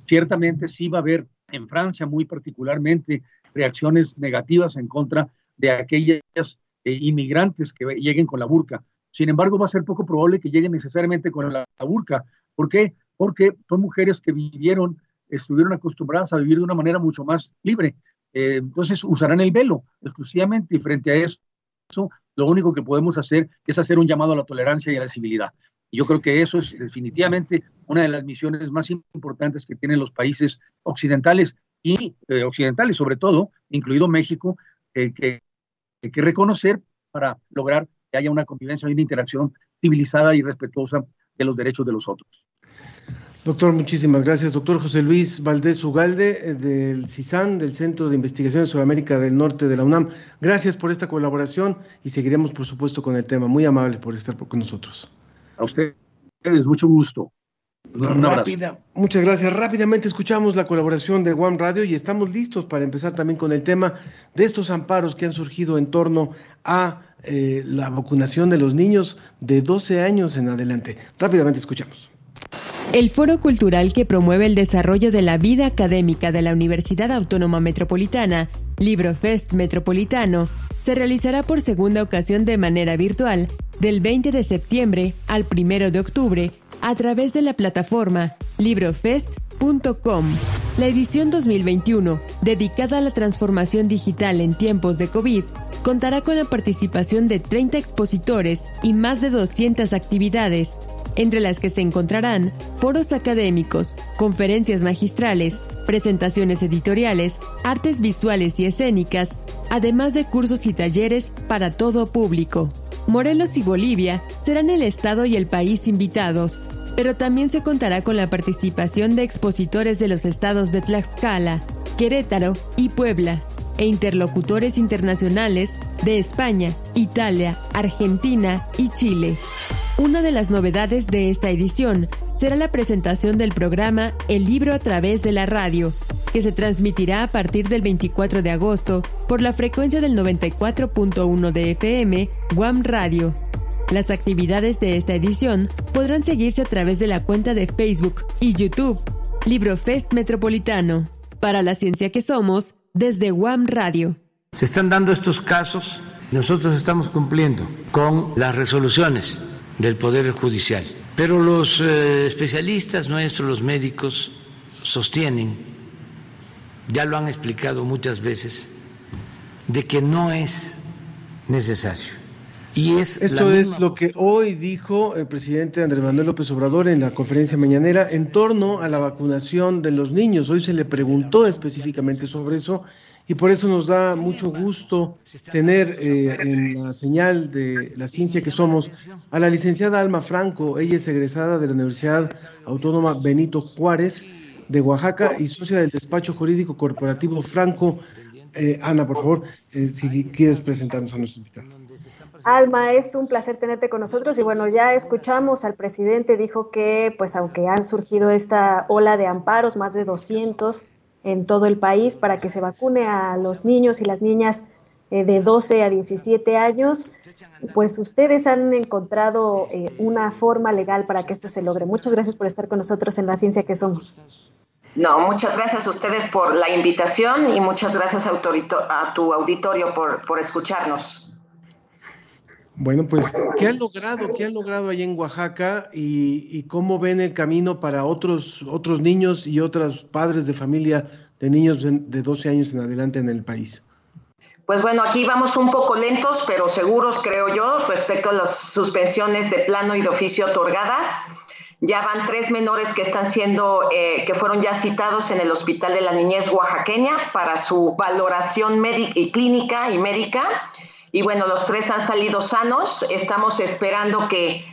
ciertamente sí va a haber en Francia muy particularmente reacciones negativas en contra de aquellas eh, inmigrantes que lleguen con la burca. Sin embargo, va a ser poco probable que lleguen necesariamente con la, la burca. ¿Por qué? Porque son mujeres que vivieron, estuvieron acostumbradas a vivir de una manera mucho más libre. Eh, entonces usarán el velo exclusivamente y frente a eso, lo único que podemos hacer es hacer un llamado a la tolerancia y a la civilidad. Yo creo que eso es definitivamente una de las misiones más importantes que tienen los países occidentales y eh, occidentales sobre todo, incluido México, eh, que hay que reconocer para lograr que haya una convivencia y una interacción civilizada y respetuosa de los derechos de los otros. Doctor, muchísimas gracias. Doctor José Luis Valdés Ugalde, del CISAN, del Centro de Investigación de Sudamérica del Norte de la UNAM. Gracias por esta colaboración y seguiremos, por supuesto, con el tema. Muy amable por estar con nosotros. A ustedes, mucho gusto. Un Rápida, muchas gracias. Rápidamente escuchamos la colaboración de One Radio y estamos listos para empezar también con el tema de estos amparos que han surgido en torno a eh, la vacunación de los niños de 12 años en adelante. Rápidamente escuchamos. El foro cultural que promueve el desarrollo de la vida académica de la Universidad Autónoma Metropolitana, Librofest Metropolitano, se realizará por segunda ocasión de manera virtual del 20 de septiembre al 1 de octubre a través de la plataforma librofest.com. La edición 2021, dedicada a la transformación digital en tiempos de COVID, contará con la participación de 30 expositores y más de 200 actividades, entre las que se encontrarán foros académicos, conferencias magistrales, presentaciones editoriales, artes visuales y escénicas, además de cursos y talleres para todo público. Morelos y Bolivia serán el estado y el país invitados, pero también se contará con la participación de expositores de los estados de Tlaxcala, Querétaro y Puebla, e interlocutores internacionales de España, Italia, Argentina y Chile. Una de las novedades de esta edición será la presentación del programa El libro a través de la radio, que se transmitirá a partir del 24 de agosto por la frecuencia del 94.1 de FM, Guam Radio. Las actividades de esta edición podrán seguirse a través de la cuenta de Facebook y YouTube, Librofest Metropolitano. Para la ciencia que somos, desde Guam Radio. Se están dando estos casos, nosotros estamos cumpliendo con las resoluciones del Poder Judicial. Pero los eh, especialistas nuestros, los médicos, sostienen, ya lo han explicado muchas veces, de que no es necesario. Y es Esto es lo que hoy dijo el presidente Andrés Manuel López Obrador en la conferencia mañanera en torno a la vacunación de los niños. Hoy se le preguntó específicamente sobre eso y por eso nos da mucho gusto tener eh, en la señal de la ciencia que somos a la licenciada Alma Franco. Ella es egresada de la Universidad Autónoma Benito Juárez de Oaxaca y socia del despacho jurídico corporativo Franco. Eh, Ana, por favor, eh, si quieres presentarnos a nuestro invitado. Alma, es un placer tenerte con nosotros y bueno, ya escuchamos al presidente, dijo que pues aunque han surgido esta ola de amparos, más de 200, en todo el país para que se vacune a los niños y las niñas eh, de 12 a 17 años, pues ustedes han encontrado eh, una forma legal para que esto se logre. Muchas gracias por estar con nosotros en la ciencia que somos. No, muchas gracias a ustedes por la invitación y muchas gracias a, a tu auditorio por, por escucharnos. Bueno, pues, ¿qué han logrado? ¿Qué han logrado allá en Oaxaca y, y, cómo ven el camino para otros, otros niños y otros padres de familia de niños de, de 12 años en adelante en el país? Pues bueno, aquí vamos un poco lentos, pero seguros, creo yo, respecto a las suspensiones de plano y de oficio otorgadas. Ya van tres menores que están siendo, eh, que fueron ya citados en el Hospital de la Niñez Oaxaqueña para su valoración y clínica y médica. Y bueno, los tres han salido sanos. Estamos esperando que,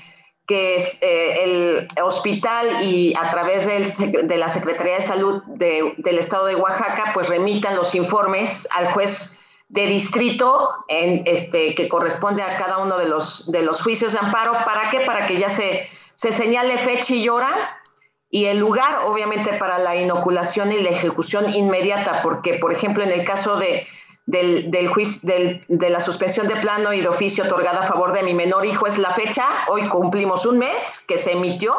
que eh, el hospital y a través del, de la Secretaría de Salud de, del Estado de Oaxaca, pues remitan los informes al juez de distrito en, este, que corresponde a cada uno de los, de los juicios de amparo. ¿Para qué? Para que ya se se señale fecha y hora y el lugar, obviamente, para la inoculación y la ejecución inmediata, porque, por ejemplo, en el caso de, del, del, de la suspensión de plano y de oficio otorgada a favor de mi menor hijo es la fecha, hoy cumplimos un mes que se emitió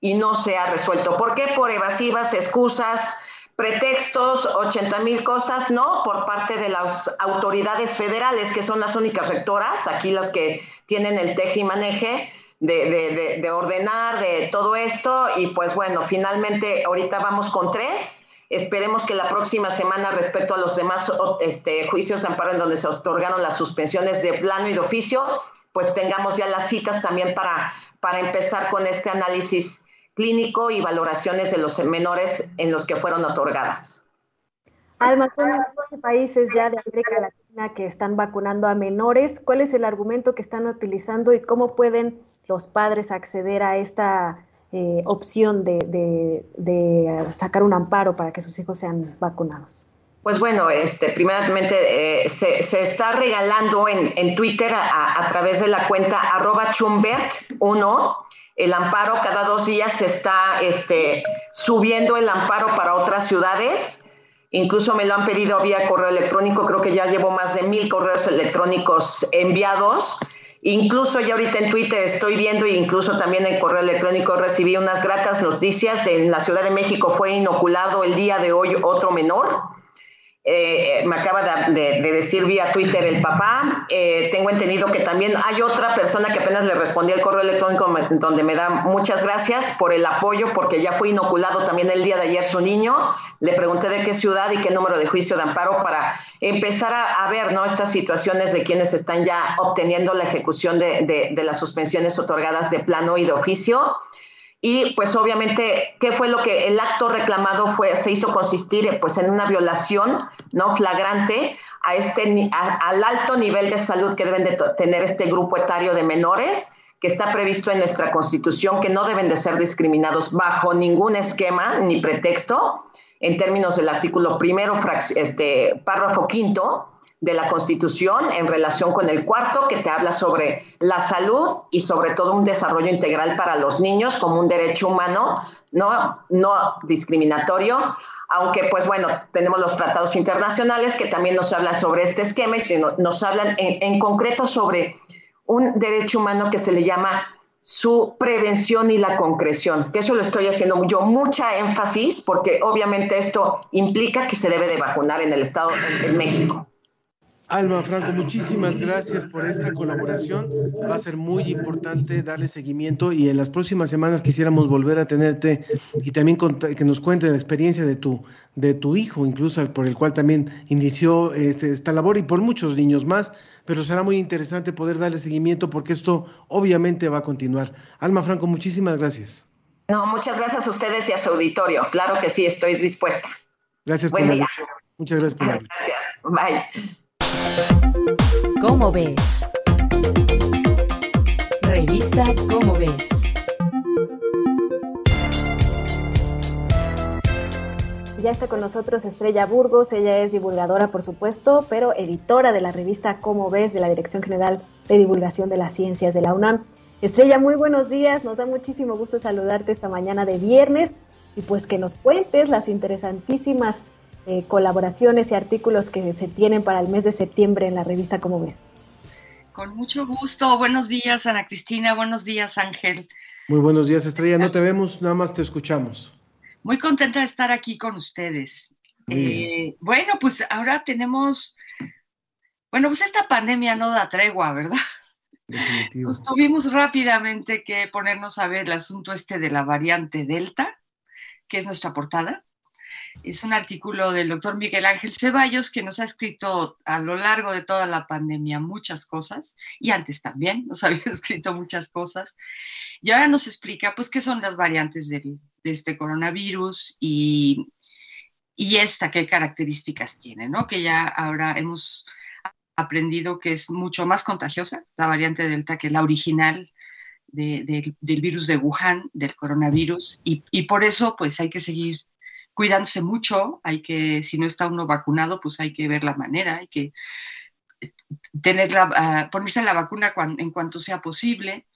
y no se ha resuelto. ¿Por qué? Por evasivas, excusas, pretextos, 80 mil cosas, ¿no? Por parte de las autoridades federales, que son las únicas rectoras, aquí las que tienen el teje y maneje, de, de, ordenar, de todo esto. Y pues bueno, finalmente ahorita vamos con tres. Esperemos que la próxima semana, respecto a los demás este, juicios de amparo en donde se otorgaron las suspensiones de plano y de oficio, pues tengamos ya las citas también para, para empezar con este análisis clínico y valoraciones de los menores en los que fueron otorgadas. Alma, son países ya de América Latina que están vacunando a menores. ¿Cuál es el argumento que están utilizando y cómo pueden los padres acceder a esta eh, opción de, sacar un amparo para que sus hijos sean vacunados? Pues bueno, este, primeramente eh, se, está regalando en, Twitter a, través de la cuenta arroba chumbert1 el amparo. Cada dos días se está este, subiendo el amparo para otras ciudades. Incluso me lo han pedido vía correo electrónico. Creo que ya llevo más de mil correos electrónicos enviados. Incluso ya ahorita en Twitter estoy viendo e incluso también en correo electrónico recibí unas gratas noticias. En la Ciudad de México fue inoculado el día de hoy otro menor eh, me acaba de, decir vía Twitter el papá. Eh, tengo entendido que también hay otra persona que apenas le respondí el correo electrónico donde me da muchas gracias por el apoyo porque ya fue inoculado también el día de ayer su niño. Le pregunté de qué ciudad y qué número de juicio de amparo para empezar a, ver ¿no? estas situaciones de quienes están ya obteniendo la ejecución de, de las suspensiones otorgadas de plano y de oficio. Y pues obviamente, ¿qué fue lo que el acto reclamado fue, se hizo consistir pues en una violación no flagrante a este, al alto nivel de salud que deben de tener este grupo etario de menores que está previsto en nuestra constitución, que no deben de ser discriminados bajo ningún esquema ni pretexto, en términos del artículo primero, este, párrafo quinto, de la Constitución en relación con el cuarto, que te habla sobre la salud y sobre todo un desarrollo integral para los niños como un derecho humano no, no discriminatorio, aunque pues bueno, tenemos los tratados internacionales que también nos hablan sobre este esquema y nos hablan en, en concreto sobre un derecho humano que se le llama su prevención y la concreción, que eso lo estoy haciendo yo mucha énfasis porque obviamente esto implica que se debe de vacunar en el Estado, en México. Alma Franco, muchísimas gracias por esta colaboración. Va a ser muy importante darle seguimiento y en las próximas semanas quisiéramos volver a tenerte y también que nos cuente la experiencia de tu, de tu hijo, incluso por el cual también inició este, esta labor y por muchos niños más, pero será muy interesante poder darle seguimiento porque esto obviamente va a continuar. Alma Franco, muchísimas gracias. No, muchas gracias a ustedes y a su auditorio. Claro que sí, estoy dispuesta. Gracias por la Muchas gracias por la Gracias. Bye. ¿Cómo ves? Revista ¿Cómo ves? Ya está con nosotros Estrella Burgos, ella es divulgadora por supuesto, pero editora de la revista Cómo ves de la Dirección General de Divulgación de las Ciencias de la UNAM. Estrella, muy buenos días, nos da muchísimo gusto saludarte esta mañana de viernes y pues que nos cuentes las interesantísimas eh, colaboraciones y artículos que se tienen para el mes de septiembre en la revista Como ves. Con mucho gusto. Buenos días, Ana Cristina. Buenos días, Ángel. Muy buenos días, Estrella. No te vemos, nada más te escuchamos. Muy contenta de estar aquí con ustedes. Eh, bueno, pues ahora tenemos, bueno, pues esta pandemia no da tregua, ¿verdad? Pues tuvimos rápidamente que ponernos a ver el asunto este de la variante Delta, que es nuestra portada. Es un artículo del doctor Miguel Ángel Ceballos que nos ha escrito a lo largo de toda la pandemia muchas cosas y antes también nos había escrito muchas cosas. Y ahora nos explica pues qué son las variantes de este coronavirus y, y esta qué características tiene, ¿no? Que ya ahora hemos aprendido que es mucho más contagiosa, la variante Delta, que la original de, de, del virus de Wuhan, del coronavirus, y, y, por eso pues hay que seguir cuidándose mucho, hay que, si no está uno vacunado, pues hay que ver la manera, hay que tener la, uh, ponerse la vacuna en cuanto sea posible.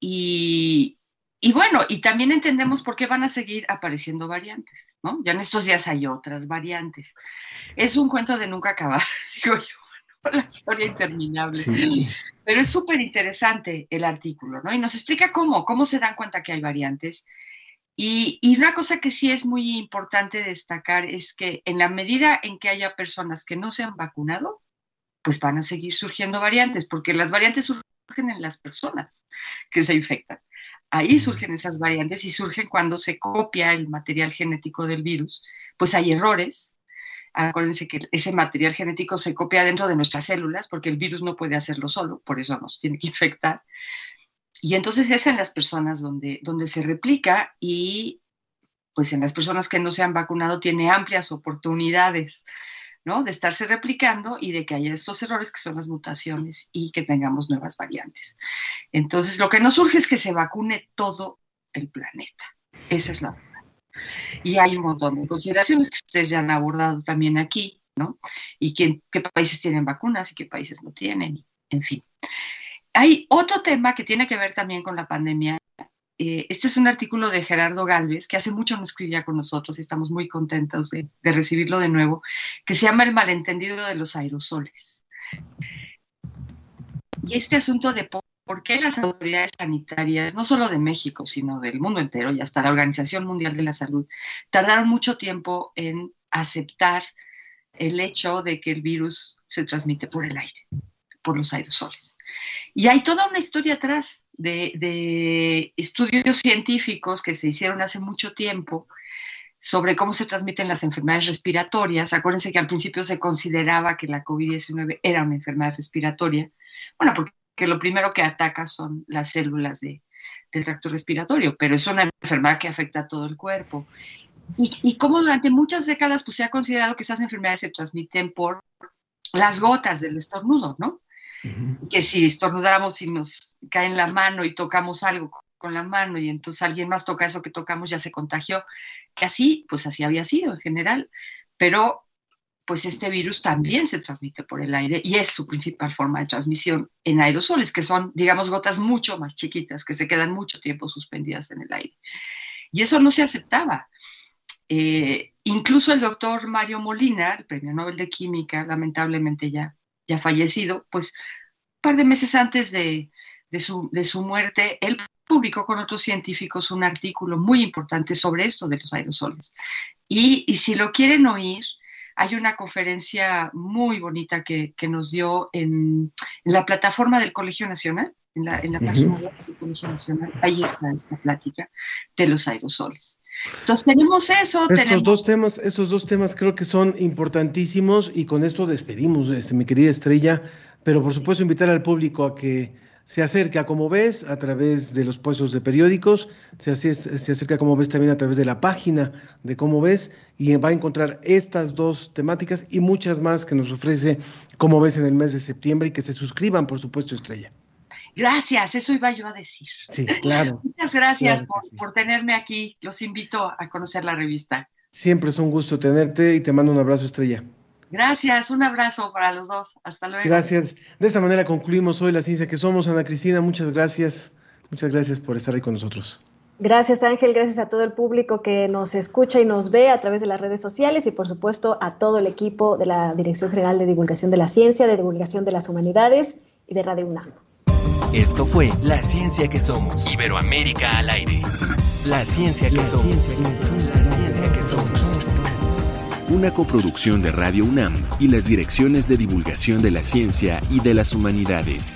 Y, y bueno, y también entendemos por qué van a seguir apareciendo variantes, ¿no? Ya en estos días hay otras variantes. Es un cuento de nunca acabar, digo yo, la historia interminable. Sí. Pero es súper interesante el artículo, ¿no? Y nos explica cómo, cómo se dan cuenta que hay variantes. Y, y, una cosa que sí es muy importante destacar es que en la medida en que haya personas que no se han vacunado, pues van a seguir surgiendo variantes, porque las variantes surgen en las personas que se infectan. Ahí surgen esas variantes y surgen cuando se copia el material genético del virus. Pues hay errores. Acuérdense que ese material genético se copia dentro de nuestras células porque el virus no puede hacerlo solo, por eso nos tiene que infectar. Y entonces es en las personas donde, donde se replica y pues en las personas que no se han vacunado tiene amplias oportunidades ¿no? De estarse replicando y de que haya estos errores que son las mutaciones y que tengamos nuevas variantes. Entonces, lo que nos surge es que se vacune todo el planeta. Esa es la verdad. Y hay un montón de consideraciones que ustedes ya han abordado también aquí, ¿no? Y qué, qué países tienen vacunas y qué países no tienen, en fin. Hay otro tema que tiene que ver también con la pandemia este es un artículo de Gerardo Galvez, que hace mucho no escribía con nosotros y estamos muy contentos de, recibirlo de nuevo, que se llama El malentendido de los aerosoles. Y este asunto de por qué las autoridades sanitarias, no solo de México, sino del mundo entero y hasta la Organización Mundial de la Salud, tardaron mucho tiempo en aceptar el hecho de que el virus se transmite por el aire, por los aerosoles. Y hay toda una historia atrás de, de, estudios científicos que se hicieron hace mucho tiempo sobre cómo se transmiten las enfermedades respiratorias. Acuérdense que al principio se consideraba que la COVID-19 era una enfermedad respiratoria. Bueno, porque lo primero que ataca son las células de, del tracto respiratorio, pero es una enfermedad que afecta a todo el cuerpo. Y, y como durante muchas décadas pues, se ha considerado que esas enfermedades se transmiten por las gotas del estornudo, ¿no? Que si estornudamos y nos cae en la mano y tocamos algo con la mano y entonces alguien más toca eso que tocamos, ya se contagió. Que así, pues así había sido en general. Pero pues este virus también se transmite por el aire y es su principal forma de transmisión en aerosoles, que son, digamos, gotas mucho más chiquitas, que se quedan mucho tiempo suspendidas en el aire. Y eso no se aceptaba. Eh, incluso el doctor Mario Molina, el premio Nobel de Química, lamentablemente ya ya fallecido, pues un par de meses antes de, de, su, de su muerte, él publicó con otros científicos un artículo muy importante sobre esto de los aerosoles. Y, y si lo quieren oír, hay una conferencia muy bonita que, que nos dio en, en, la plataforma del Colegio Nacional, en la, en la página uh -huh. del Colegio Nacional. Ahí está esta plática de los aerosoles. Entonces tenemos eso. Estos tenemos... dos temas, estos dos temas creo que son importantísimos y con esto despedimos, este, mi querida Estrella, pero por supuesto invitar al público a que se acerque a Como Ves a través de los puestos de periódicos, se, se acerca Como Ves también a través de la página de Como Ves y va a encontrar estas dos temáticas y muchas más que nos ofrece Como Ves en el mes de septiembre y que se suscriban, por supuesto, Estrella. Gracias, eso iba yo a decir. Sí, claro. Muchas gracias claro por, sí. por, tenerme aquí. Los invito a conocer la revista. Siempre es un gusto tenerte y te mando un abrazo, Estrella. Gracias, un abrazo para los dos. Hasta luego. Gracias. De esta manera concluimos hoy la ciencia que somos. Ana Cristina, muchas gracias. Muchas gracias por estar ahí con nosotros. Gracias Ángel, gracias a todo el público que nos escucha y nos ve a través de las redes sociales y por supuesto a todo el equipo de la Dirección General de Divulgación de la Ciencia, de Divulgación de las Humanidades y de Radio UNAM. Esto fue La Ciencia que Somos. Iberoamérica al aire. La Ciencia que, la somos. Ciencia, la ciencia que Somos. Una coproducción de Radio UNAM y las direcciones de divulgación de la ciencia y de las humanidades.